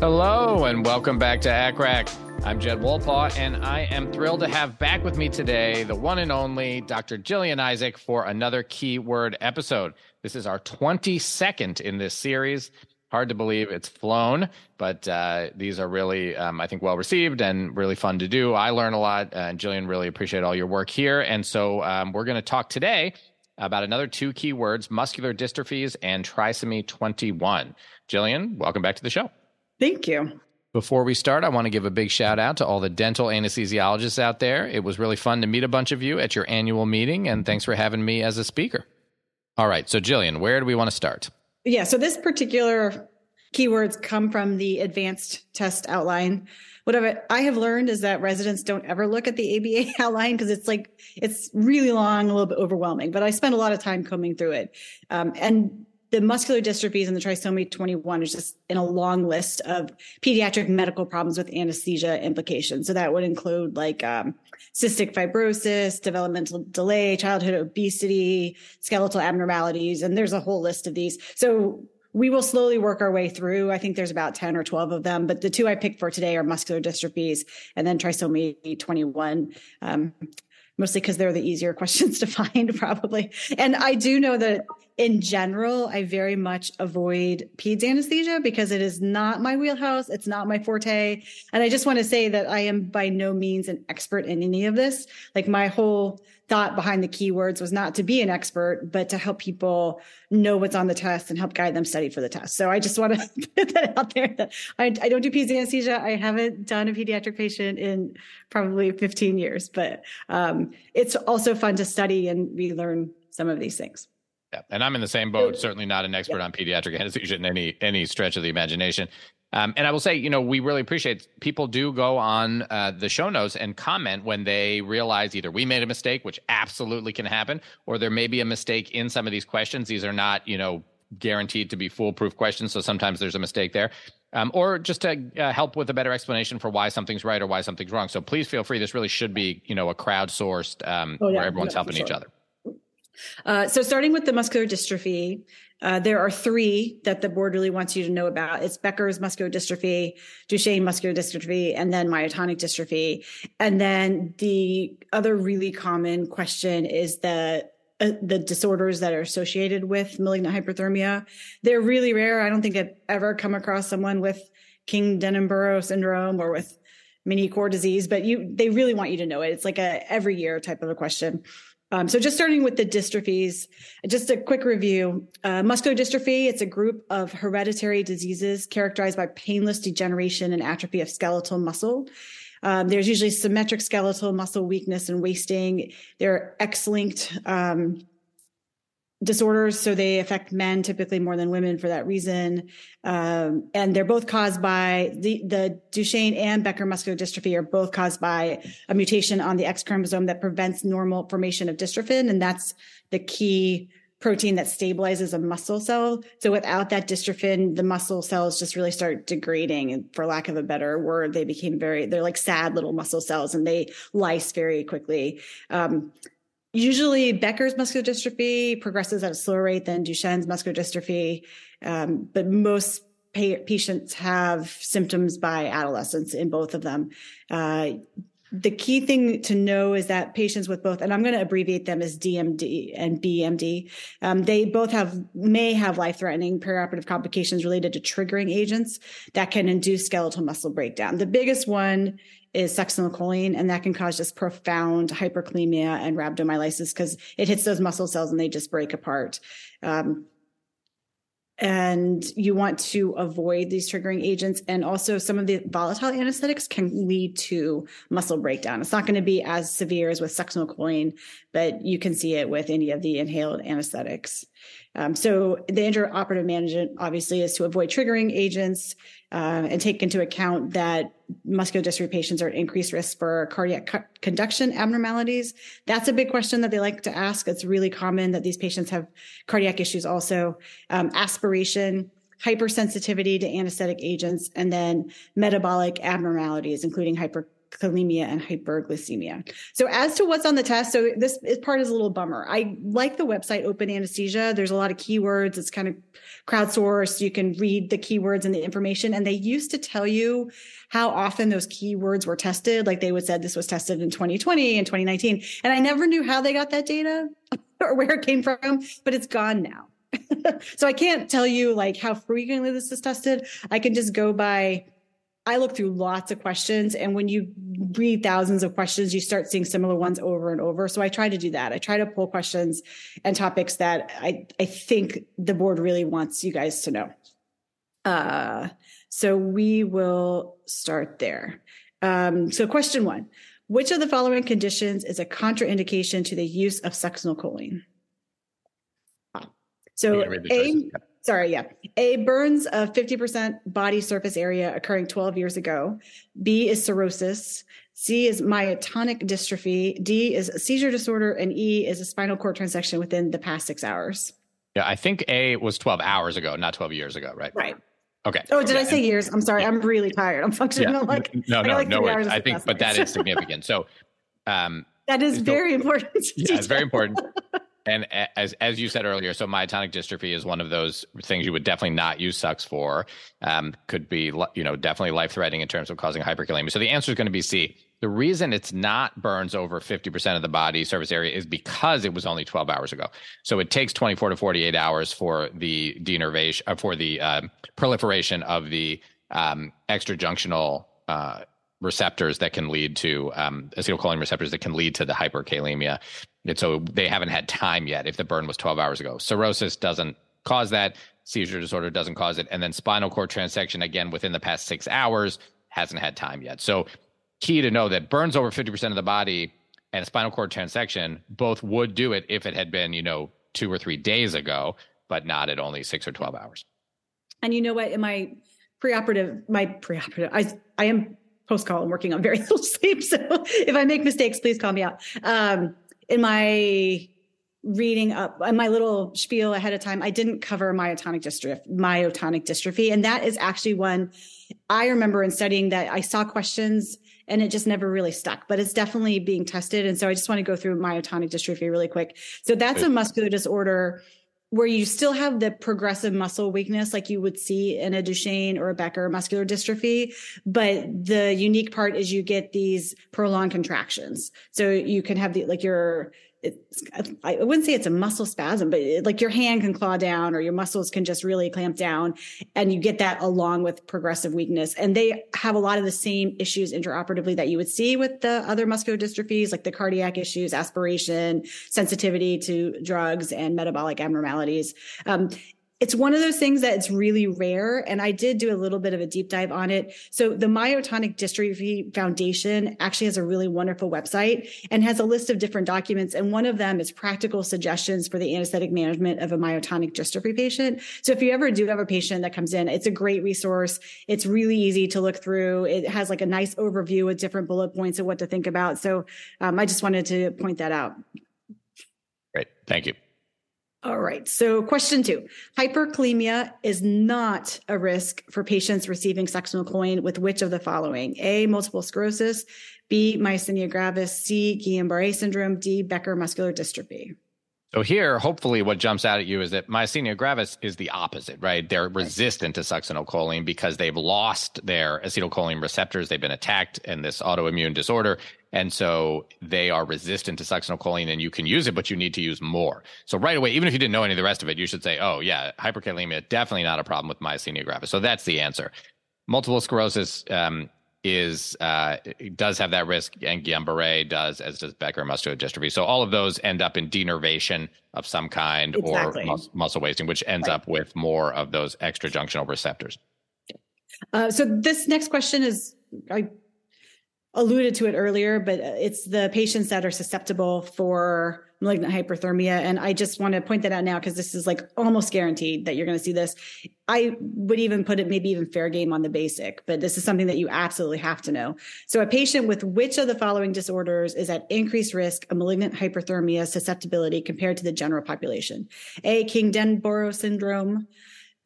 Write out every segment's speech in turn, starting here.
Hello and welcome back to ACCRAC. I'm Jed Wolpaw, and I am thrilled to have back with me today the one and only Dr. Gillian Isaac for another keyword episode. This is our 22nd in this series. Hard to believe it's flown, but uh, these are really, um, I think, well received and really fun to do. I learn a lot, and Gillian, really appreciate all your work here. And so um, we're going to talk today about another two keywords muscular dystrophies and trisomy 21. Gillian, welcome back to the show. Thank you. Before we start, I want to give a big shout out to all the dental anesthesiologists out there. It was really fun to meet a bunch of you at your annual meeting, and thanks for having me as a speaker. All right, so Gillian, where do we want to start? Yeah, so this particular keywords come from the advanced test outline. What I have learned is that residents don't ever look at the ABA outline because it's like it's really long, a little bit overwhelming. But I spend a lot of time combing through it, um, and the muscular dystrophies and the trisomy 21 is just in a long list of pediatric medical problems with anesthesia implications. So that would include like um, cystic fibrosis, developmental delay, childhood obesity, skeletal abnormalities, and there's a whole list of these. So we will slowly work our way through. I think there's about 10 or 12 of them, but the two I picked for today are muscular dystrophies and then trisomy 21. Um, mostly because they're the easier questions to find, probably. And I do know that in general, I very much avoid peds anesthesia because it is not my wheelhouse. It's not my forte. And I just want to say that I am by no means an expert in any of this. Like my whole thought behind the keywords was not to be an expert, but to help people know what's on the test and help guide them study for the test. So I just want to put that out there that I, I don't do peds anesthesia. I haven't done a pediatric patient in probably 15 years, but um, it's also fun to study and relearn some of these things. Yeah, and I'm in the same boat. Certainly not an expert yeah. on pediatric anesthesia in any any stretch of the imagination. Um, and I will say, you know, we really appreciate people do go on uh, the show notes and comment when they realize either we made a mistake, which absolutely can happen, or there may be a mistake in some of these questions. These are not, you know, guaranteed to be foolproof questions, so sometimes there's a mistake there. Um, or just to uh, help with a better explanation for why something's right or why something's wrong. So please feel free. This really should be, you know, a crowdsourced um, oh, yeah, where everyone's helping sure. each other. Uh, so starting with the muscular dystrophy, uh, there are three that the board really wants you to know about. It's Becker's muscular dystrophy, Duchenne muscular dystrophy, and then myotonic dystrophy. And then the other really common question is the uh, the disorders that are associated with malignant hyperthermia. They're really rare. I don't think I've ever come across someone with King Denborough syndrome or with mini core disease, but you they really want you to know it. It's like a every year type of a question. Um, so just starting with the dystrophies, just a quick review. Uh, muscular dystrophy, it's a group of hereditary diseases characterized by painless degeneration and atrophy of skeletal muscle. Um, there's usually symmetric skeletal muscle weakness and wasting. There are X-linked um, disorders, so they affect men typically more than women for that reason. Um, and they're both caused by the, the Duchenne and Becker muscular dystrophy are both caused by a mutation on the X chromosome that prevents normal formation of dystrophin. And that's the key protein that stabilizes a muscle cell. So without that dystrophin, the muscle cells just really start degrading. And for lack of a better word, they became very, they're like sad little muscle cells and they lyse very quickly. Um, Usually, Becker's muscular dystrophy progresses at a slower rate than Duchenne's muscular dystrophy, um, but most pa- patients have symptoms by adolescence in both of them. Uh, the key thing to know is that patients with both, and I'm going to abbreviate them as DMD and BMD, um, they both have may have life-threatening perioperative complications related to triggering agents that can induce skeletal muscle breakdown. The biggest one is succinylcholine, and that can cause just profound hyperkalemia and rhabdomyolysis because it hits those muscle cells and they just break apart. Um, and you want to avoid these triggering agents. And also, some of the volatile anesthetics can lead to muscle breakdown. It's not going to be as severe as with succinylcholine, but you can see it with any of the inhaled anesthetics. Um, so the intraoperative management obviously is to avoid triggering agents uh, and take into account that muscular dystrophy patients are at increased risk for cardiac conduction abnormalities. That's a big question that they like to ask. It's really common that these patients have cardiac issues also. Um, aspiration, hypersensitivity to anesthetic agents, and then metabolic abnormalities, including hyper kalemia and hyperglycemia. So as to what's on the test, so this part is a little bummer. I like the website Open Anesthesia. There's a lot of keywords. It's kind of crowdsourced. You can read the keywords and the information. And they used to tell you how often those keywords were tested. Like they would said this was tested in 2020 and 2019. And I never knew how they got that data or where it came from, but it's gone now. so I can't tell you like how frequently this is tested. I can just go by I look through lots of questions, and when you read thousands of questions, you start seeing similar ones over and over. So I try to do that. I try to pull questions and topics that I, I think the board really wants you guys to know. Uh, so we will start there. Um, so question one, which of the following conditions is a contraindication to the use of succinylcholine? So A, sorry, yeah. A, burns of 50% body surface area occurring 12 years ago. B is cirrhosis. C is myotonic dystrophy. D is a seizure disorder. And E is a spinal cord transection within the past six hours. Yeah, I think A was 12 hours ago, not 12 years ago, right? Right. Okay. Oh, did yeah. I say years? I'm sorry. Yeah. I'm really tired. I'm functioning yeah. like no, no, like no worries. I think, but that is significant. So, um, that is very important. Yeah, it's very important. And as as you said earlier, so myotonic dystrophy is one of those things you would definitely not use SUX for. Um, could be you know definitely life threatening in terms of causing hyperkalemia. So the answer is going to be C. The reason it's not burns over 50% of the body surface area is because it was only 12 hours ago. So it takes 24 to 48 hours for the denervation, uh, for the uh, proliferation of the um, extrajunctional uh, receptors that can lead to um, acetylcholine receptors that can lead to the hyperkalemia. And so they haven't had time yet if the burn was 12 hours ago. Cirrhosis doesn't cause that. Seizure disorder doesn't cause it. And then spinal cord transection, again, within the past six hours, hasn't had time yet. So key to know that burns over 50% of the body and spinal cord transection both would do it if it had been, you know, two or three days ago, but not at only six or 12 hours. And you know what? In my preoperative, my preoperative, I, I am post call I'm working on very little sleep. So if I make mistakes, please call me out. Um, in my reading up in my little spiel ahead of time, I didn't cover myotonic dystrophy, myotonic dystrophy. And that is actually one I remember in studying that I saw questions and it just never really stuck, but it's definitely being tested. And so I just want to go through myotonic dystrophy really quick. So that's a muscular disorder where you still have the progressive muscle weakness like you would see in a Duchenne or a Becker muscular dystrophy. But the unique part is you get these prolonged contractions. So you can have the, like your, it's, I wouldn't say it's a muscle spasm, but it, like your hand can claw down or your muscles can just really clamp down. And you get that along with progressive weakness. And they have a lot of the same issues intraoperatively that you would see with the other muscular dystrophies, like the cardiac issues, aspiration, sensitivity to drugs, and metabolic abnormalities. Um, it's one of those things that it's really rare. And I did do a little bit of a deep dive on it. So the Myotonic Dystrophy Foundation actually has a really wonderful website and has a list of different documents. And one of them is practical suggestions for the anesthetic management of a myotonic dystrophy patient. So if you ever do have a patient that comes in, it's a great resource. It's really easy to look through. It has like a nice overview with different bullet points of what to think about. So um, I just wanted to point that out. Great. Thank you. All right. So, question two Hyperkalemia is not a risk for patients receiving succinylcholine with which of the following? A, multiple sclerosis, B, myasthenia gravis, C, Guillain Barre syndrome, D, Becker muscular dystrophy. So here, hopefully, what jumps out at you is that myasthenia gravis is the opposite, right? They're resistant to succinylcholine because they've lost their acetylcholine receptors. They've been attacked in this autoimmune disorder. And so they are resistant to succinylcholine and you can use it, but you need to use more. So right away, even if you didn't know any of the rest of it, you should say, oh, yeah, hyperkalemia, definitely not a problem with myasthenia gravis. So that's the answer. Multiple sclerosis um, is uh, does have that risk, and Guillain-Barré does, as does Becker muscular dystrophy. So all of those end up in denervation of some kind exactly. or mus- muscle wasting, which ends right. up with more of those extrajunctional receptors. Uh, so this next question is I alluded to it earlier, but uh, it's the patients that are susceptible for malignant hyperthermia. And I just want to point that out now because this is like almost guaranteed that you're going to see this. I would even put it maybe even fair game on the basic, but this is something that you absolutely have to know. So a patient with which of the following disorders is at increased risk of malignant hyperthermia susceptibility compared to the general population? A, King-Denborough syndrome.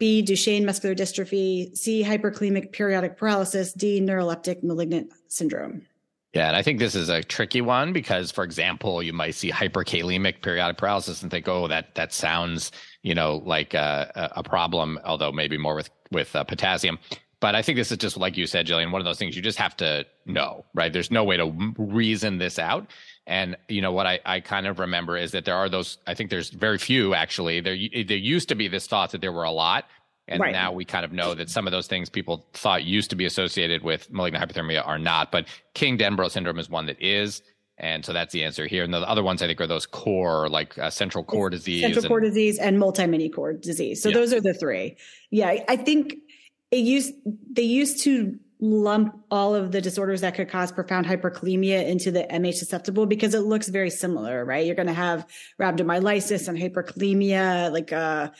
B, Duchenne muscular dystrophy, C, hyperkalemic periodic paralysis, D, neuroleptic malignant syndrome. Yeah, and I think this is a tricky one because, for example, you might see hyperkalemic periodic paralysis and think, "Oh, that that sounds, you know, like a, a problem," although maybe more with with uh, potassium. But I think this is just like you said, Gillian, one of those things you just have to know, right? There's no way to reason this out. And you know what I, I kind of remember is that there are those. I think there's very few actually. There there used to be this thought that there were a lot, and right. now we kind of know that some of those things people thought used to be associated with malignant hyperthermia are not. But King-Denborough syndrome is one that is. And so that's the answer here. And the other ones I think are those core, like uh, central core disease, central and, core disease, and multi mini core disease. So yeah. those are the three. Yeah, I think it used they used to lump all of the disorders that could cause profound hyperkalemia into the MH susceptible because it looks very similar, right? You're going to have rhabdomyolysis and hyperkalemia, like uh,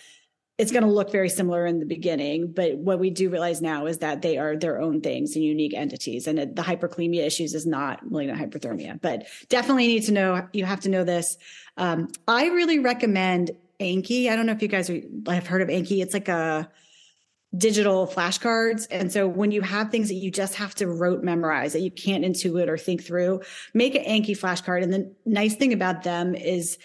it's going to look very similar in the beginning, but what we do realize now is that they are their own things and unique entities. And the hyperkalemia issues is not malignant hyperthermia, but definitely need to know. You have to know this. Um, I really recommend Anki. I don't know if you guys are, have heard of Anki. It's like a digital flashcards. And so when you have things that you just have to rote memorize that you can't intuit or think through, make an Anki flashcard. And the nice thing about them is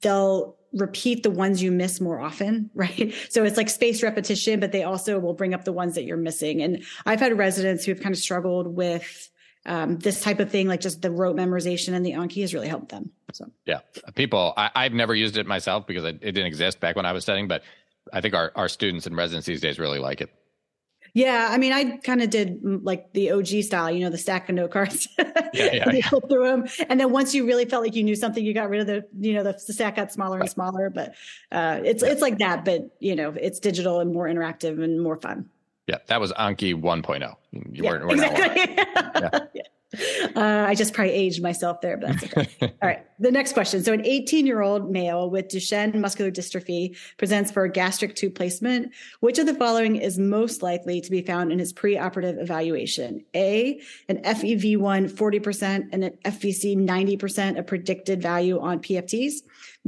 they'll repeat the ones you miss more often, right? So it's like spaced repetition, but they also will bring up the ones that you're missing. And I've had residents who have kind of struggled with um, this type of thing, like just the rote memorization and the Anki has really helped them. So yeah, people, I, have never used it myself because it, it didn't exist back when I was studying, but I think our, our students and residents these days really like it. Yeah, I mean, I kind of did mm, like the OG style, you know, the stack of note cards. Yeah, yeah, flip through them, and then once you really felt like you knew something, you got rid of the, you know, the, the stack got smaller and smaller. But uh, it's yeah. it's like that, but you know, it's digital and more interactive and more fun. Yeah, that was Anki 1.0. You yeah, weren't, exactly. yeah. yeah. Uh, I just probably aged myself there, but that's okay. All right. The next question. So, an 18 year old male with Duchenne muscular dystrophy presents for a gastric tube placement. Which of the following is most likely to be found in his preoperative evaluation? A, an FEV1 40% and an FVC 90% of predicted value on PFTs.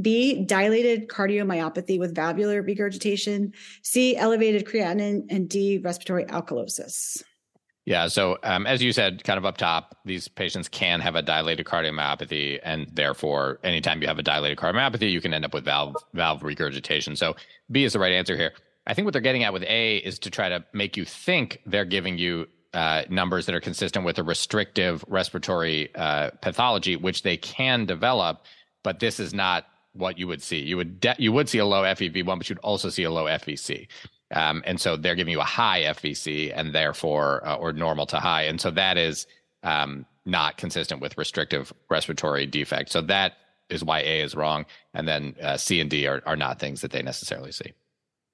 B, dilated cardiomyopathy with valvular regurgitation. C, elevated creatinine. And D, respiratory alkalosis. Yeah. So, um, as you said, kind of up top, these patients can have a dilated cardiomyopathy, and therefore, anytime you have a dilated cardiomyopathy, you can end up with valve valve regurgitation. So, B is the right answer here. I think what they're getting at with A is to try to make you think they're giving you uh, numbers that are consistent with a restrictive respiratory uh, pathology, which they can develop, but this is not what you would see. You would de- you would see a low FEV1, but you'd also see a low FVC. Um, and so they're giving you a high FVC and therefore, uh, or normal to high. And so that is um, not consistent with restrictive respiratory defect. So that is why A is wrong. And then uh, C and D are, are not things that they necessarily see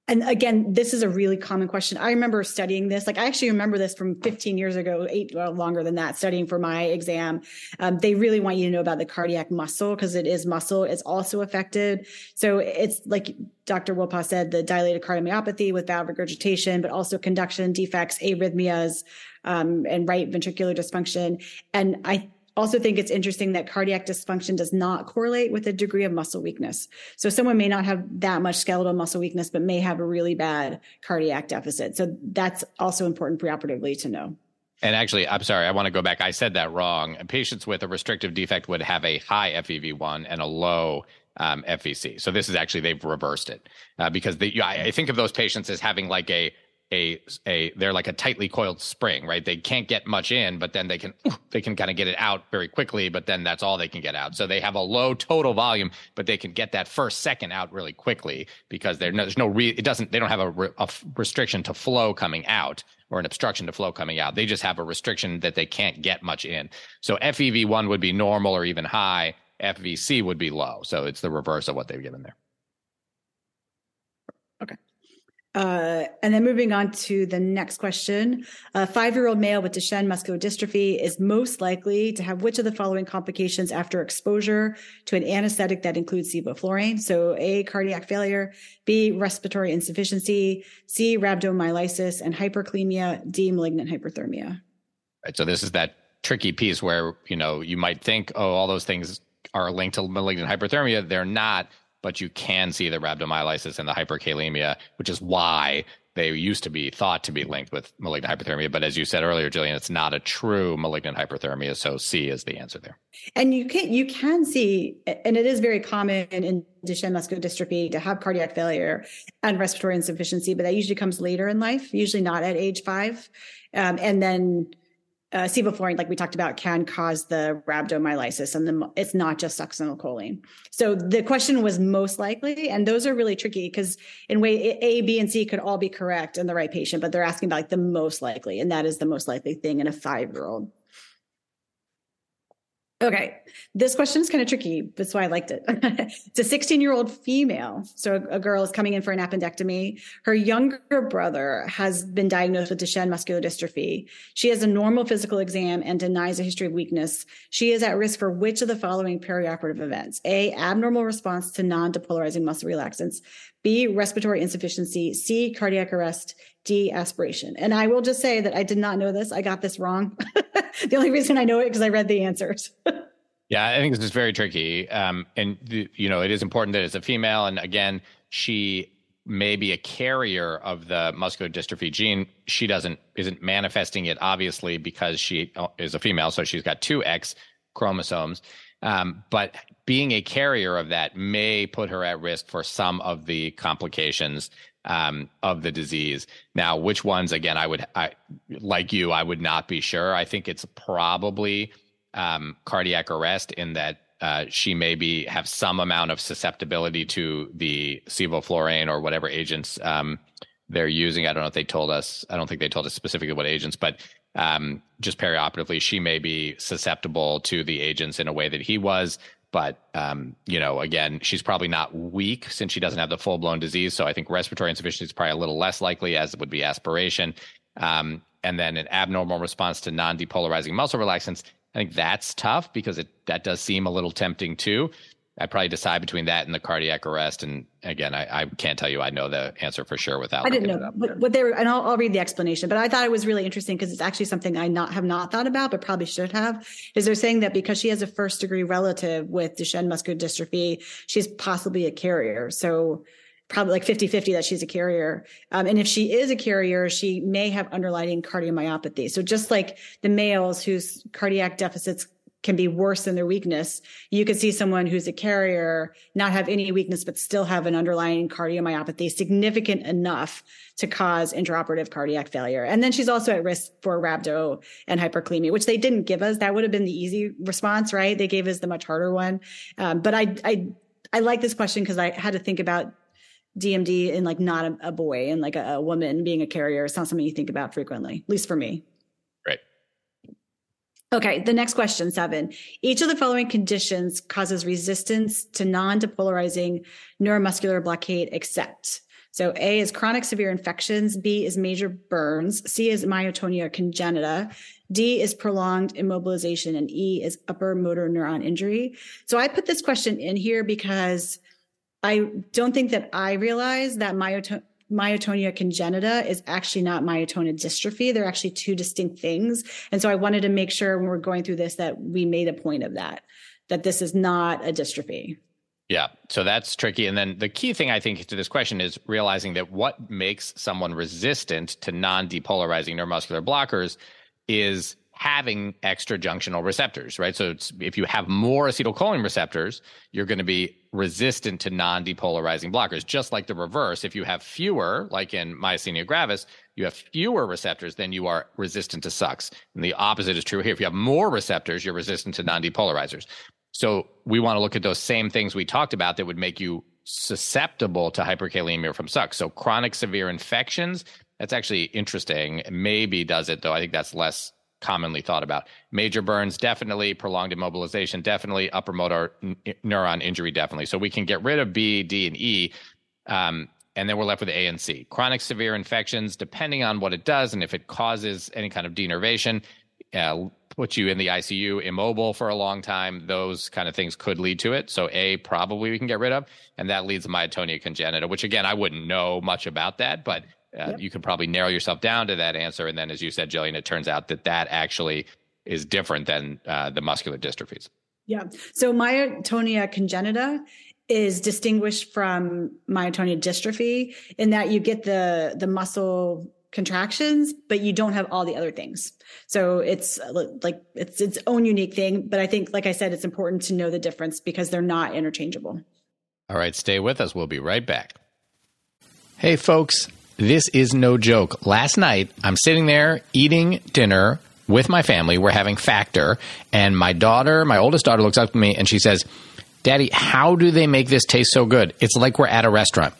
and again, this is a really common question. I remember studying this. Like I actually remember this from 15 years ago, eight well, longer than that, studying for my exam. Um, they really want you to know about the cardiac muscle because it is muscle. It's also affected. So it's like Dr. Wolpaw said, the dilated cardiomyopathy with valve regurgitation, but also conduction defects, arrhythmias, um, and right ventricular dysfunction. And I also think it's interesting that cardiac dysfunction does not correlate with a degree of muscle weakness. So someone may not have that much skeletal muscle weakness, but may have a really bad cardiac deficit. So that's also important preoperatively to know. And actually, I'm sorry, I want to go back. I said that wrong. Patients with a restrictive defect would have a high FEV1 and a low um, FVC. So this is actually they've reversed it uh, because they, I think of those patients as having like a a a they're like a tightly coiled spring, right? They can't get much in, but then they can they can kind of get it out very quickly, but then that's all they can get out. So they have a low total volume, but they can get that first second out really quickly because no, there's no re, it doesn't they don't have a, re, a restriction to flow coming out or an obstruction to flow coming out. They just have a restriction that they can't get much in. So FEV1 would be normal or even high. FVC would be low. So it's the reverse of what they've given there. Okay. Uh, and then moving on to the next question. A five year old male with Duchenne muscular dystrophy is most likely to have which of the following complications after exposure to an anesthetic that includes sevoflurane? So, A, cardiac failure, B, respiratory insufficiency, C, rhabdomyolysis and hyperkalemia, D, malignant hyperthermia. Right. So, this is that tricky piece where, you know, you might think, oh, all those things are linked to malignant hyperthermia. They're not but you can see the rhabdomyolysis and the hyperkalemia, which is why they used to be thought to be linked with malignant hyperthermia. But as you said earlier, Gillian, it's not a true malignant hyperthermia. So C is the answer there. And you can you can see, and it is very common in Duchenne muscular dystrophy to have cardiac failure and respiratory insufficiency, but that usually comes later in life, usually not at age five. Um, and then uh, sevoflurane, like we talked about, can cause the rhabdomyolysis, and the, it's not just succinylcholine. So the question was most likely, and those are really tricky because in way A, B, and C could all be correct in the right patient, but they're asking about like the most likely, and that is the most likely thing in a five-year-old. Okay, this question is kind of tricky. That's why I liked it. it's a 16 year old female. So a, girl is coming in for an appendectomy. Her younger brother has been diagnosed with Duchenne muscular dystrophy. She has a normal physical exam and denies a history of weakness. She is at risk for which of the following perioperative events? A, abnormal response to non depolarizing muscle relaxants. B, respiratory insufficiency. C, cardiac arrest. D, aspiration. And I will just say that I did not know this. I got this wrong. the only reason I know it because I read the answers. yeah, I think this is very tricky. Um, and, the, you know, it is important that it's a female. And again, she may be a carrier of the muscular dystrophy gene. She doesn't, isn't manifesting it obviously because she uh, is a female. So she's got two X chromosomes. Um, but being a carrier of that may put her at risk for some of the complications um, of the disease. Now, which ones? Again, I would, I like you, I would not be sure. I think it's probably um, cardiac arrest in that uh, she maybe have some amount of susceptibility to the sevoflurane or whatever agents um, they're using. I don't know if they told us. I don't think they told us specifically what agents, but um, just perioperatively, she may be susceptible to the agents in a way that he was. But um, you know, again, she's probably not weak since she doesn't have the full blown disease. So I think respiratory insufficiency is probably a little less likely, as it would be aspiration. Um, and then an abnormal response to non depolarizing muscle relaxants. I think that's tough because it that does seem a little tempting too. I'd probably decide between that and the cardiac arrest. And again, I, I can't tell you I know the answer for sure without. I didn't know what, what they were, and I'll, I'll, read the explanation. But I thought it was really interesting because it's actually something I not have not thought about, but probably should have. Is they're saying that because she has a first degree relative with Duchenne muscular dystrophy, she's possibly a carrier. So probably like 50 50 that she's a carrier. Um, and if she is a carrier, she may have underlying cardiomyopathy. So just like the males whose cardiac deficits can be worse than their weakness. You could see someone who's a carrier not have any weakness, but still have an underlying cardiomyopathy significant enough to cause intraoperative cardiac failure. And then she's also at risk for rhabdo and hyperkalemia, which they didn't give us. That would have been the easy response, right? They gave us the much harder one. Um, but I, I, I like this question because I had to think about DMD in like not a, a boy and like a, a woman being a carrier. It's not something you think about frequently, at least for me. Okay, the next question, seven. Each of the following conditions causes resistance to non depolarizing neuromuscular blockade except. So A is chronic severe infections, B is major burns, C is myotonia congenita, D is prolonged immobilization, and E is upper motor neuron injury. So I put this question in here because I don't think that I realize that myotonia myotonia congenita is actually not myotonia dystrophy. They're actually two distinct things. And so I wanted to make sure when we're going through this that we made a point of that, that this is not a dystrophy. Yeah, so that's tricky. And then the key thing I think to this question is realizing that what makes someone resistant to non depolarizing neuromuscular blockers is having extra junctional receptors, right? So if you have more acetylcholine receptors, you're going to be resistant to non-depolarizing blockers. Just like the reverse, if you have fewer, like in myasthenia gravis, you have fewer receptors, then you are resistant to SUX. And the opposite is true here. If you have more receptors, you're resistant to non-depolarizers. So we want to look at those same things we talked about that would make you susceptible to hyperkalemia from SUX. So chronic severe infections, that's actually interesting. Maybe does it though. I think that's less commonly thought about. Major burns, definitely. Prolonged immobilization, definitely. Upper motor n- neuron injury, definitely. So we can get rid of B, D, and E. Um, and then we're left with A and C. Chronic severe infections, depending on what it does and if it causes any kind of denervation, uh, put you in the ICU immobile for a long time, those kind of things could lead to it. So A, probably we can get rid of, and that leads to myotonia congenita, which again, I wouldn't know much about that, but uh, yep. you could probably narrow yourself down to that answer. And then, as you said, Gillian, it turns out that that actually is different than uh, the muscular dystrophies. Yeah. So myotonia congenita is distinguished from myotonia dystrophy in that you get the the muscle contractions, but you don't have all the other things. So it's like it's its own unique thing. But I think, like I said, it's important to know the difference because they're not interchangeable. All right, stay with us. We'll be right back. Hey, folks. This is no joke. Last night, I'm sitting there eating dinner with my family. We're having Factor, and my daughter, my oldest daughter, looks up to me and she says, Daddy, how do they make this taste so good? It's like we're at a restaurant.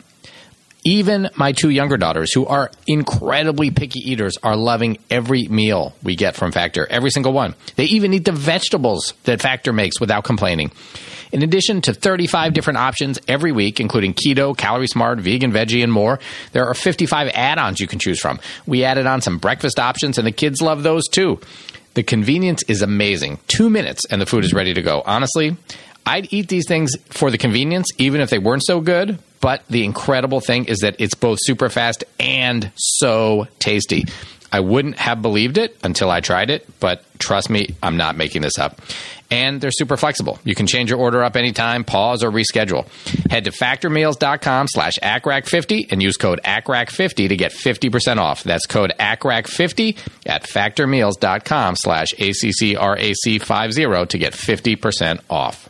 Even my two younger daughters, who are incredibly picky eaters, are loving every meal we get from Factor, every single one. They even eat the vegetables that Factor makes without complaining. In addition to 35 different options every week, including keto, calorie smart, vegan, veggie, and more, there are 55 add ons you can choose from. We added on some breakfast options, and the kids love those too. The convenience is amazing. Two minutes, and the food is ready to go. Honestly, I'd eat these things for the convenience, even if they weren't so good. But the incredible thing is that it's both super fast and so tasty. I wouldn't have believed it until I tried it, but trust me, I'm not making this up. And they're super flexible. You can change your order up anytime, pause, or reschedule. Head to factormeals.com slash ACCRAC50 and use code ACCRAC50 to get 50% off. That's code ACCRAC50 at factormeals.com slash ACCRAC50 to get 50% off.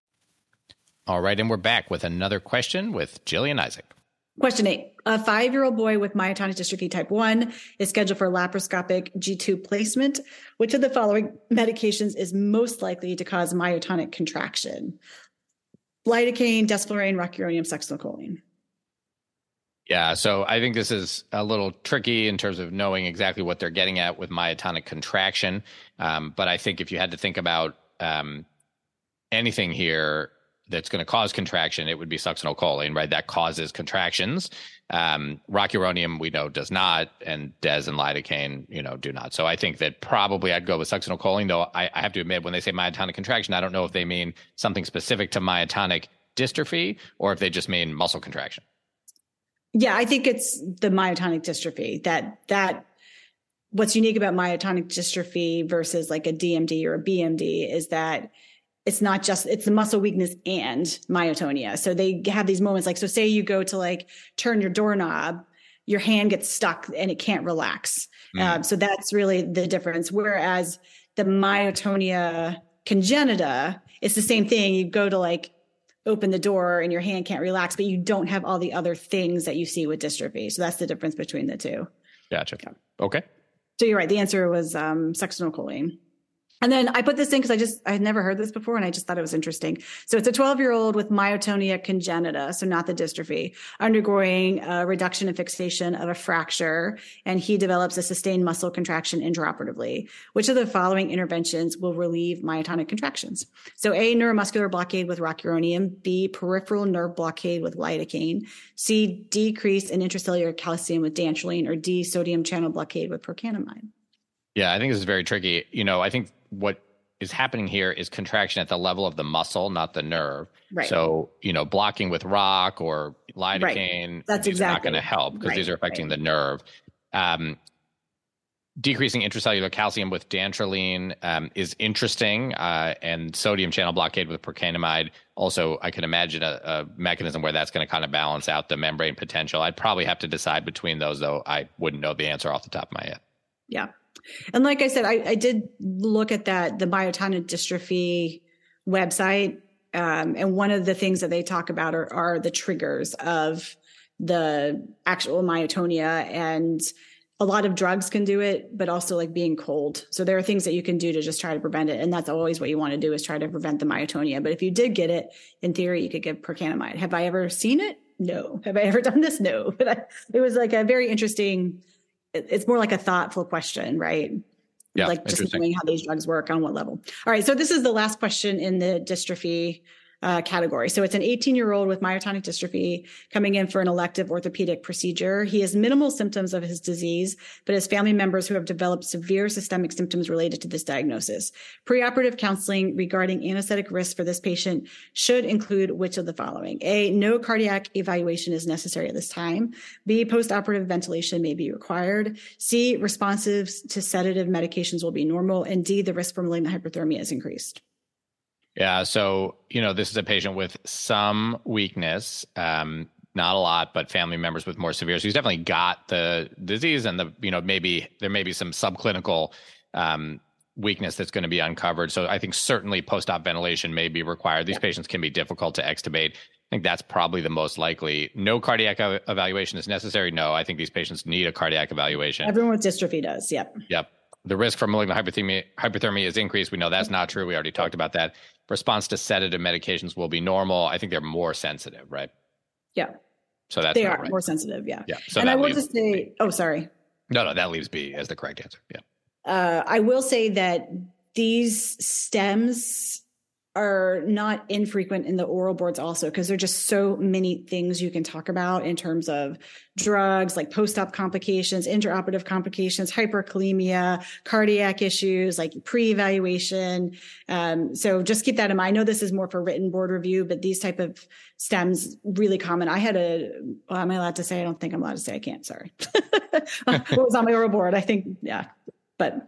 All right, and we're back with another question with Gillian Isaac. Question eight. A five year old boy with myotonic dystrophy type 1 is scheduled for laparoscopic G-tube placement. Which of the following medications is most likely to cause myotonic contraction? Lidocaine, desflurane, rocuronium, succinylcholine. Yeah, so I think this is a little tricky in terms of knowing exactly what they're getting at with myotonic contraction. Um, but I think if you had to think about um, anything here, that's going to cause contraction, it would be succinylcholine, right? That causes contractions. Um, rocuronium, we know, does not, and des and lidocaine, you know, do not. So I think that probably I'd go with succinylcholine, though I, I have to admit, when they say myotonic contraction, I don't know if they mean something specific to myotonic dystrophy or if they just mean muscle contraction. Yeah, I think it's the myotonic dystrophy that that what's unique about myotonic dystrophy versus like a DMD or a BMD is that it's not just it's the muscle weakness and myotonia. So they have these moments like so say you go to like turn your doorknob your hand gets stuck and it can't relax. Mm. um, so that's really the difference. Whereas the myotonia congenita it's the same thing. You go to like open the door and your hand can't relax but you don't have all the other things that you see with dystrophy. So that's the difference between the two. Gotcha. Okay. So you're right. The answer was um, succinylcholine and then I put this in because I just I had never heard this before and I just thought it was interesting. So it's a 12 year old with myotonia congenita, so not the dystrophy, undergoing a reduction and fixation of a fracture, and he develops a sustained muscle contraction intraoperatively. Which of the following interventions will relieve myotonic contractions? So A, neuromuscular blockade with rocuronium, B, peripheral nerve blockade with lidocaine, C, decrease in intracellular calcium with dantrolene, or D, sodium channel blockade with procainamide. Yeah, I think this is very tricky. You know, I think what is happening here is contraction at the level of the muscle, not the nerve. Right. So, you know, blocking with roc or lidocaine, right. that's exactly. not going to help because right. these are affecting right. the nerve. Um, decreasing intracellular calcium with dantrolene um, is interesting, uh, and sodium channel blockade with procainamide. Also, I can imagine a, a mechanism where that's going to kind of balance out the membrane potential. I'd probably have to decide between those, though. I wouldn't know the answer off the top of my head. Yeah. And like I said, I, I did look at that, the myotonic dystrophy website. Um, and one of the things that they talk about are, are the triggers of the actual myotonia. And a lot of drugs can do it, but also like being cold. So there are things that you can do to just try to prevent it. And that's always what you want to do is try to prevent the myotonia. But if you did get it, in theory, you could give procainamide. Have I ever seen it? No. Have I ever done this? No. But I, it was like a very interesting it's more like a thoughtful question, right? Yeah, like just knowing how these drugs work on what level. All right, so this is the last question in the dystrophy uh, category. So it's an 18 year old with myotonic dystrophy coming in for an elective orthopedic procedure. He has minimal symptoms of his disease, but his family members who have developed severe systemic symptoms related to this diagnosis. Preoperative counseling regarding anesthetic risk for this patient should include which of the following? A, no cardiac evaluation is necessary at this time. B, postoperative ventilation may be required. C, responses to sedative medications will be normal. And D, the risk for malignant hyperthermia is increased. Yeah. So, you know, this is a patient with some weakness, um, not a lot, but family members with more severe. So he's definitely got the disease and the, you know, maybe there may be some subclinical um, weakness that's going to be uncovered. So I think certainly post op ventilation may be required. These yeah. patients can be difficult to extubate. I think that's probably the most likely. No cardiac evaluation is necessary. No, I think these patients need a cardiac evaluation. Everyone with dystrophy does. Yep. Yep. The risk for malignant hyperthermia, hyperthermia is increased. We know that's not true. We already talked about that response to sedative medications will be normal. I think they're more sensitive, right? Yeah. So that's they are right. more sensitive. Yeah. Yeah. So and I will just say, B. oh, sorry. No, no, that leaves B as the correct answer. Yeah. Uh, I will say that these stems are not infrequent in the oral boards also because there are just so many things you can talk about in terms of drugs like post-op complications intraoperative complications hyperkalemia cardiac issues like pre-evaluation. Um, so just keep that in mind. I know this is more for written board review but these type of stems really common. I had a well, am i allowed to say? I don't think i'm allowed to say. I can't. Sorry. What was on my oral board? I think yeah. But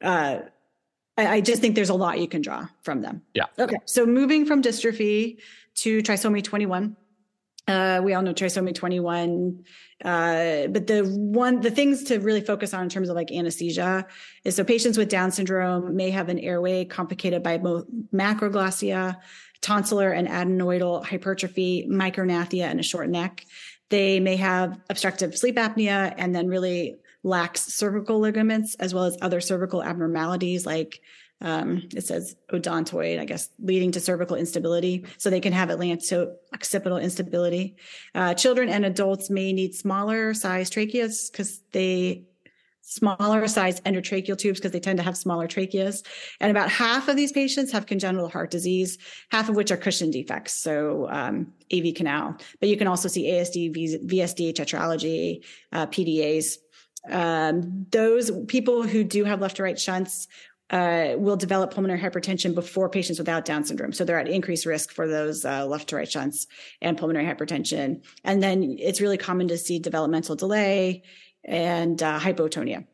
uh I just think there's a lot you can draw from them. Yeah. Okay. So moving from dystrophy to trisomy 21. Uh, we all know trisomy 21. Uh, but the one, the things to really focus on in terms of like anesthesia is so patients with Down syndrome may have an airway complicated by both macroglossia, tonsillar and adenoidal hypertrophy, micrognathia, and a short neck. They may have obstructive sleep apnea and then really lax cervical ligaments as well as other cervical abnormalities like um, it says odontoid, I guess, leading to cervical instability. So they can have atlanto-occipital instability. Uh, children and adults may need smaller size tracheas because they smaller size endotracheal tubes because they tend to have smaller tracheas. And about half of these patients have congenital heart disease, half of which are cushion defects. So um, AV canal, but you can also see ASD, VSD, tetralogy, uh, PDAs. Um, those people who do have left to right shunts uh, will develop pulmonary hypertension before patients without Down syndrome. So they're at increased risk for those uh, left to right shunts and pulmonary hypertension. And then it's really common to see developmental delay and uh, hypotonia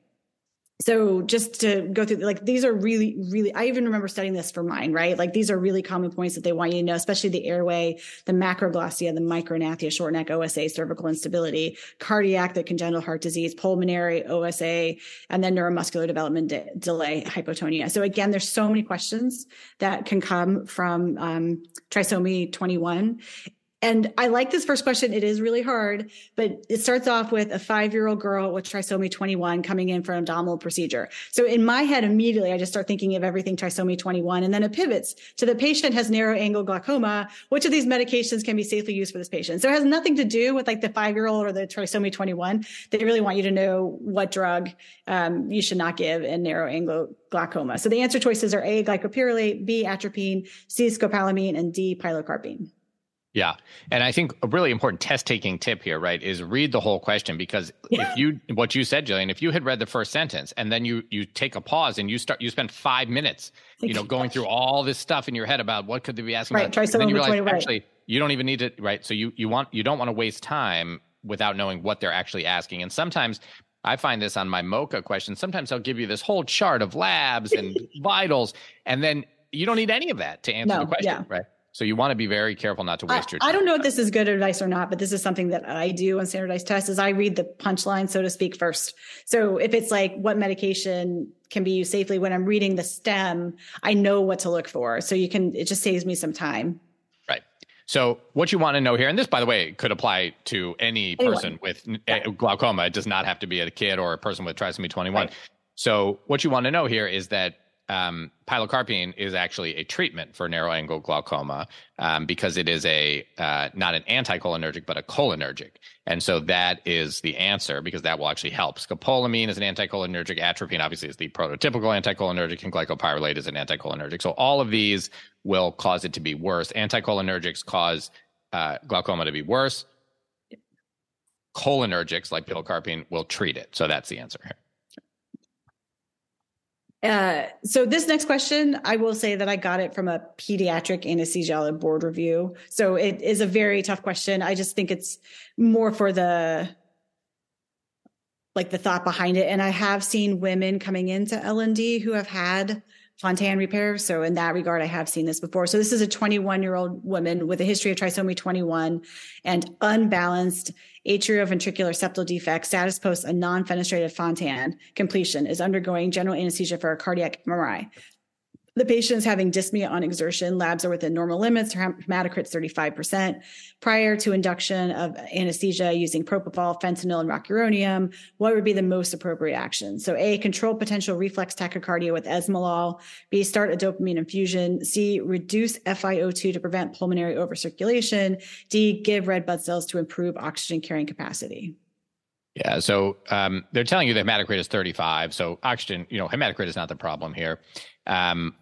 so just to go through like these are really really i even remember studying this for mine right? Like these are really common points that they want you to know especially the airway the macroglossia the micrognathia short neck osa cervical instability cardiac the congenital heart disease pulmonary osa and then neuromuscular development de- delay hypotonia. So again there's so many questions that can come from um, trisomy 21 and I like this first question. It is really hard, but it starts off with a five year old girl with trisomy 21 coming in for an abdominal procedure. So in my head, immediately, I just start thinking of everything trisomy 21. And then it pivots to the patient has narrow angle glaucoma. Which of these medications can be safely used for this patient? So it has nothing to do with like the five year old or the trisomy 21. They really want you to know what drug um, you should not give in narrow angle glaucoma. So the answer choices are A, glycopyrrolate, B, atropine, C, scopolamine, and D, pilocarpine. Yeah. And I think a really important test taking tip here, right, is read the whole question because yeah. if you what you said, Gillian, if you had read the first sentence and then you you take a pause and you start you spend five minutes, you know, going through all this stuff in your head about what could they be asking right, about. Try and then you realize right. actually you don't even need to right. So you you want you don't want to waste time without knowing what they're actually asking. And sometimes I find this on my MOCA question. Sometimes I'll give you this whole chart of labs and vitals, and then you don't need any of that to answer no, the question, yeah. right? So you want to be very careful not to waste I, your time. I don't know if this is good advice or not, but this is something that I do on standardized tests is I read the punchline, so to speak, first. So if it's like what medication can be used safely when I'm reading the stem, I know what to look for. So you can, it just saves me some time. Right. So what you want to know here, and this, by the way, could apply to any person Anyone. with yeah. glaucoma. It does not have to be a kid or a person with trisomy 21. Right. So what you want to know here is that um, pilocarpine is actually a treatment for narrow angle glaucoma um, because it is a uh, not an anticholinergic but a cholinergic, and so that is the answer because that will actually help. Scopolamine is an anticholinergic. Atropine obviously is the prototypical anticholinergic, and glycopyrrolate is an anticholinergic. So all of these will cause it to be worse. Anticholinergics cause uh, glaucoma to be worse. Cholinergics like pilocarpine will treat it. So that's the answer here. Uh, so this next question, I will say that I got it from a pediatric anesthesiology board review. So it is a very tough question. I just think it's more for the like the thought behind it. And I have seen women coming into L&D who have had Fontan repair. So in that regard, I have seen this before. So this is a 21 year old woman with a history of trisomy 21 and unbalanced atrioventricular septal defect, status post a non-fenestrated Fontan completion is undergoing general anesthesia for a cardiac MRI. The patient is having dyspnea on exertion. Labs are within normal limits. Hematocrit's 35%. Prior to induction of anesthesia using propofol, fentanyl, and rocuronium, what would be the most appropriate action? So A, control potential reflex tachycardia with esmolol. B, start a dopamine infusion. C, reduce FiO2 to prevent pulmonary overcirculation. D, give red blood cells to improve oxygen carrying capacity. Yeah, so um, they're telling you that hematocrit is 35. So oxygen, you know, hematocrit is not the problem here. Um,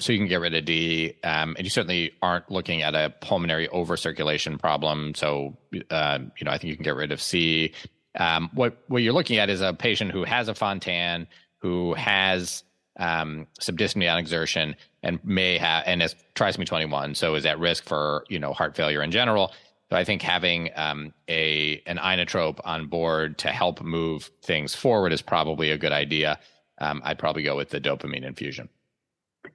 so you can get rid of D, um, and you certainly aren't looking at a pulmonary overcirculation problem. So uh, you know, I think you can get rid of C. Um, what what you're looking at is a patient who has a Fontan, who has um, some dyspnea on exertion, and may have and is trisomy 21, so is at risk for you know heart failure in general. So I think having um, a an inotrope on board to help move things forward is probably a good idea. Um, I'd probably go with the dopamine infusion.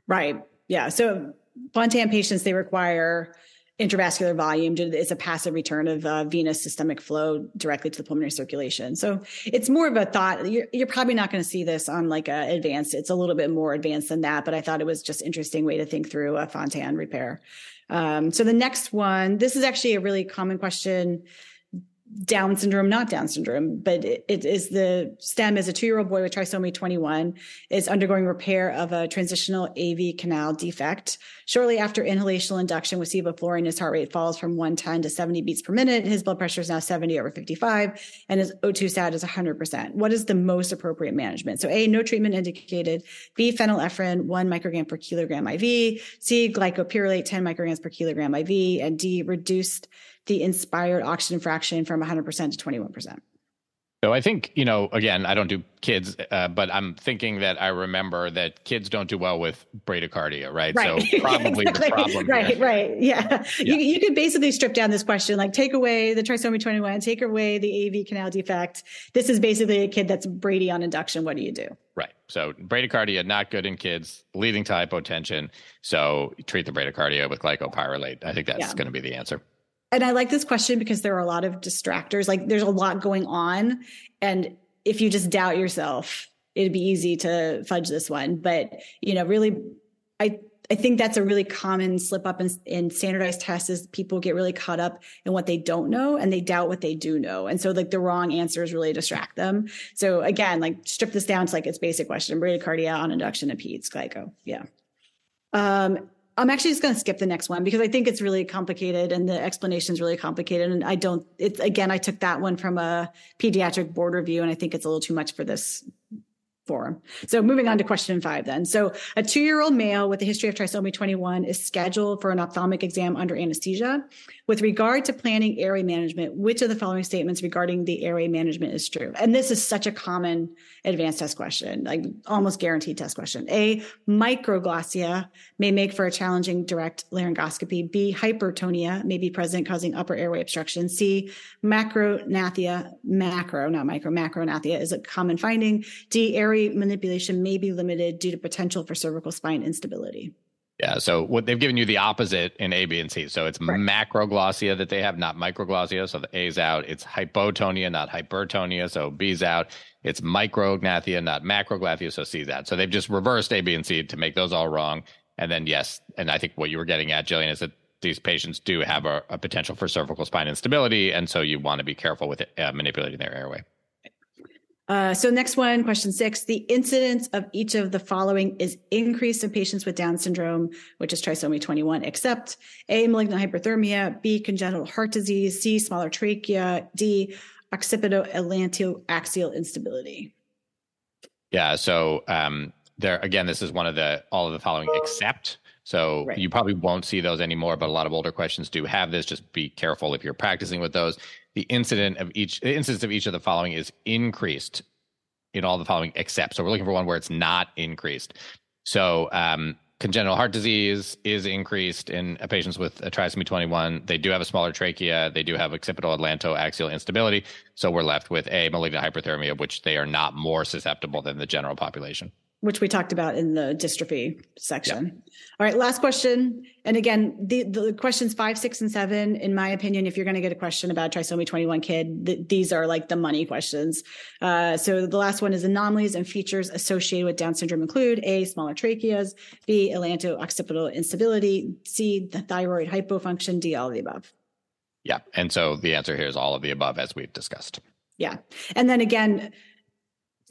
Right. Yeah. So Fontan patients, they require intravascular volume. It's a passive return of uh, venous systemic flow directly to the pulmonary circulation. So it's more of a thought. You're, you're probably not going to see this on like a advanced. It's a little bit more advanced than that, but I thought it was just interesting way to think through a Fontan repair. Um, so the next one, this is actually a really common question down syndrome, not Down syndrome, but it, it is the stem is a two year old boy with trisomy 21 is undergoing repair of a transitional AV canal defect. Shortly after inhalational induction with sevoflurane, his heart rate falls from 110 to 70 beats per minute. His blood pressure is now 70 over 55 and his O2 sat is 100%. What is the most appropriate management? So A, no treatment indicated. B, phenylephrine, one microgram per kilogram IV. C, glycopyrrolate, 10 micrograms per kilogram IV. And D, reduced the inspired oxygen fraction from 100% to 21%. So I think, you know, again, I don't do kids, uh, but I'm thinking that I remember that kids don't do well with bradycardia, right? right. So probably exactly. the problem. Right, right. Yeah. yeah. You, you could basically strip down this question, like take away the trisomy 21, take away the AV canal defect. This is basically a kid that's Brady on induction. What do you do? Right. So bradycardia, not good in kids, leading to hypotension. So treat the bradycardia with glycopyrrolate. I think that's yeah. going to be the answer and I like this question because there are a lot of distractors. Like there's a lot going on. And if you just doubt yourself, it'd be easy to fudge this one. But, you know, really, I, I think that's a really common slip up in, in standardized tests is people get really caught up in what they don't know and they doubt what they do know. And so like the wrong answers really distract them. So again, like strip this down to like its basic question, bradycardia on induction of peds, glyco. Yeah. Um, I'm actually just going to skip the next one because I think it's really complicated and the explanation is really complicated. And I don't, it's again, I took that one from a pediatric board review and I think it's a little too much for this forum. So moving on to question five then. So a two-year-old male with a history of trisomy 21 is scheduled for an ophthalmic exam under anesthesia. With regard to planning airway management, which of the following statements regarding the airway management is true? And this is such a common advanced test question, like almost guaranteed test question. A, microglossia may make for a challenging direct laryngoscopy. B, hypertonia may be present causing upper airway obstruction. C, macrognathia, macro, not micro, macrognathia is a common finding. D, airway manipulation may be limited due to potential for cervical spine instability. Yeah. So what they've given you the opposite in A, B, and C. So it's right. macroglossia that they have, not microglossia. So the A's out. It's hypotonia, not hypertonia. So B's out. It's micrognathia, not macrognathia. So C's out. So they've just reversed A, B, and C to make those all wrong. And then yes, and I think what you were getting at, Gillian, is that these patients do have a, a potential for cervical spine instability, and so you want to be careful with uh, manipulating their airway. Uh, so next one, question six, the incidence of each of the following is increased in patients with Down syndrome, which is trisomy 21, except A, malignant hyperthermia, B, congenital heart disease, C, smaller trachea, D, occipito-atlantoaxial instability. Yeah. So um, there, again, this is one of the, all of the following except. So right. you probably won't see those anymore, but a lot of older questions do have this. Just be careful if you're practicing with those the incident of each the incidence of each of the following is increased in all the following except. So we're looking for one where it's not increased. So um, congenital heart disease is increased in patients with a trisomy 21. They do have a smaller trachea. They do have occipital atlantoaxial instability. So we're left with a malignant hyperthermia, of which they are not more susceptible than the general population which we talked about in the dystrophy section. All right, last question. And again, the, the questions five, six, and seven, in my opinion, if you're going to get a question about trisomy 21 kid, th- these are like the money questions. Uh, so the last one is anomalies and features associated with Down syndrome include A, smaller tracheas, B, atlanto-occipital instability, C, the thyroid hypofunction, D, all of the above. Yeah. And so the answer here is all of the above, as we've discussed. Yeah. And then again,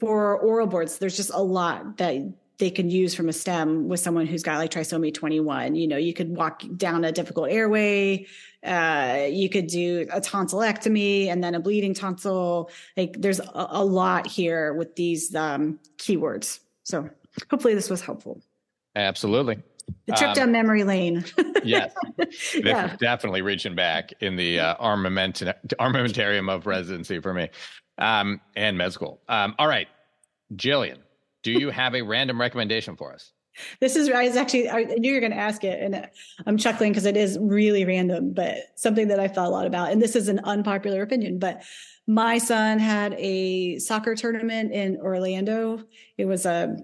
for oral boards, there's just a lot that they can use from a stem with someone who's got like trisomy 21. You know, you could walk down a difficult airway. Uh, you could do a tonsillectomy and then a bleeding tonsil. Like there's a, a lot here with these um, keywords. So hopefully this was helpful. Absolutely. The trip um, down memory lane. yes, yeah. definitely reaching back in the uh, armament armamentarium of residency for me um, and med school. Um, all right, Gillian, do you have a random recommendation for us? This is I was actually I knew you were going to ask it, and I'm chuckling because it is really random, but something that I've thought a lot about. And this is an unpopular opinion, but my son had a soccer tournament in Orlando. It was a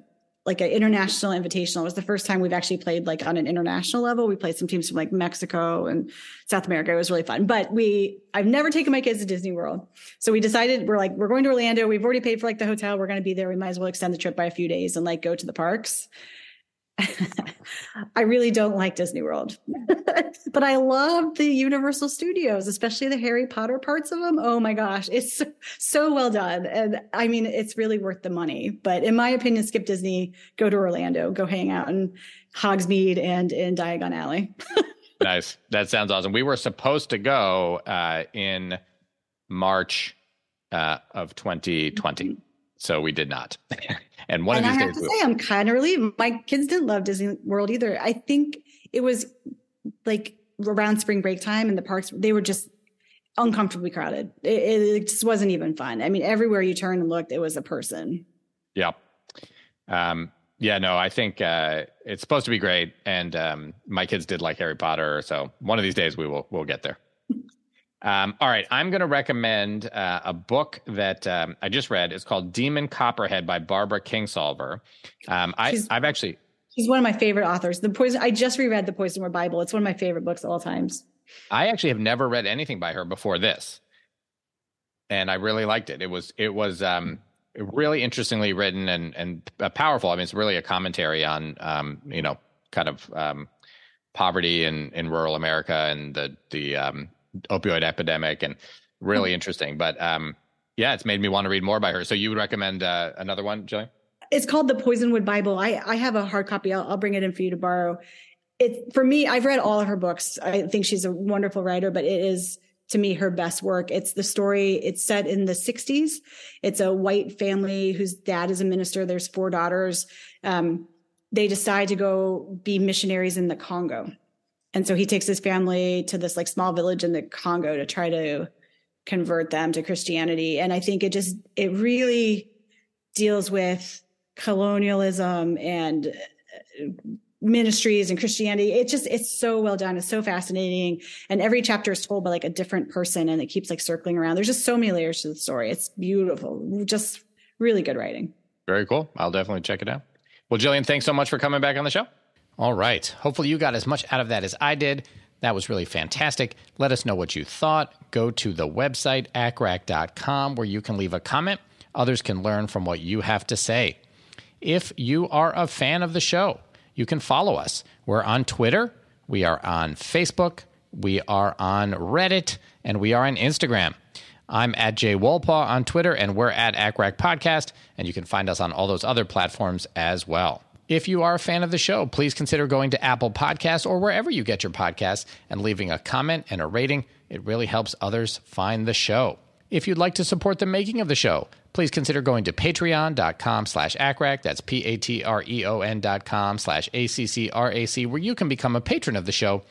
like an international invitational. It was the first time we've actually played like on an international level. We played some teams from like Mexico and South America. It was really fun. But we, I've never taken my kids to Disney World. So we decided we're like, we're going to Orlando. We've already paid for like the hotel. We're going to be there. We might as well extend the trip by a few days and like go to the parks. I really don't like Disney World, but I love the Universal Studios, especially the Harry Potter parts of them. Oh my gosh, it's so, so, well done. And I mean, it's really worth the money. But in my opinion, skip Disney, go to Orlando, go hang out in Hogsmeade and in Diagon Alley. nice. That sounds awesome. We were supposed to go uh, in March uh, of 2020. So we did not. and one and of these I have days, to say, I'm kind of relieved. My kids didn't love Disney World either. I think it was like around spring break time and the parks, they were just uncomfortably crowded. It, it, just wasn't even fun. I mean, everywhere you turned and looked, it was a person. Yeah. Um, yeah, no, I think uh, it's supposed to be great, and um, my kids did like Harry Potter, so one of these days we will we'll get there. Um, all right, I'm going to recommend uh, a book that um, I just read. It's called Demon Copperhead by Barbara Kingsolver. Um, I, have actually. She's one of my favorite authors. The poison. I just reread the Poisonwood Bible. It's one of my favorite books of all times. I actually have never read anything by her before this, and I really liked it. It was it was um, really interestingly written and and uh, powerful. I mean, it's really a commentary on um, you know kind of um, poverty in in rural America and the the um, opioid epidemic and really mm-hmm. interesting. But um, yeah, it's made me want to read more by her. So you would recommend uh, another one, Joey? It's called the Poisonwood Bible. I, I have a hard copy. I'll, I'll bring it in for you to borrow. It for me. I've read all of her books. I think she's a wonderful writer, but it is to me her best work. It's the story, it's set in the 60s. It's a white family whose dad is a minister. There's four daughters. Um, they decide to go be missionaries in the Congo. And so he takes his family to this like small village in the Congo to try to convert them to Christianity. And I think it just, it really deals with colonialism and uh, ministries and Christianity. It just, it's so well done. It's so fascinating. And every chapter is told by like a different person and it keeps like circling around. There's just so many layers to the story. It's beautiful. Just really good writing. Very cool. I'll definitely check it out. Well, Gillian, thanks so much for coming back on the show. All right. Hopefully, you got as much out of that as I did. That was really fantastic. Let us know what you thought. Go to the website, accrac.com, where you can leave a comment. Others can learn from what you have to say. If you are a fan of the show, you can follow us. We're on Twitter, we are on Facebook, we are on Reddit, and we are on Instagram. I'm at Jay Wolpaw on Twitter, and we're at ACCRAC Podcast, and you can find us on all those other platforms as well. If you are a fan of the show, please consider going to Apple Podcasts or wherever you get your podcasts and leaving a comment and a rating. It really helps others find the show. If you'd like to support the making of the show, please consider going to patreon.com slash accrac. That's P-A-T-R-E-O-N dot com slash A-C-C-R-A-C, where you can become a patron of the show.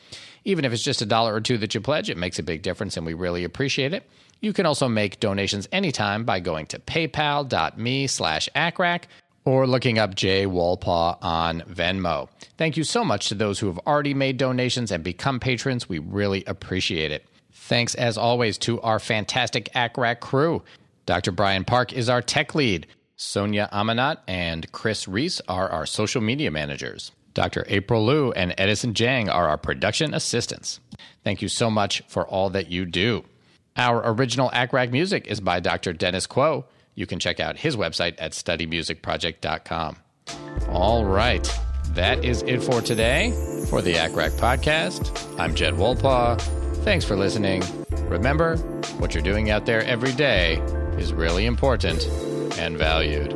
Even if it's just a dollar or two that you pledge, it makes a big difference and we really appreciate it. You can also make donations anytime by going to paypal.me slash accrac or looking up Jay Wolpaw on Venmo. Thank you so much to those who have already made donations and become patrons. We really appreciate it. Thanks, as always, to our fantastic ACCRAC crew. Dr. Brian Park is our tech lead. Sonia Amanat and Chris Reese are our social media managers. Dr. April Liu and Edison Jang are our production assistants. Thank you so much for all that you do. Our original ACCRAC music is by Dr. Dennis Quo you can check out his website at studymusicproject.com. All right. That is it for today for the ACCRAC podcast. I'm Jed Wolpaw. Thanks for listening. Remember, what you're doing out there every day is really important and valued.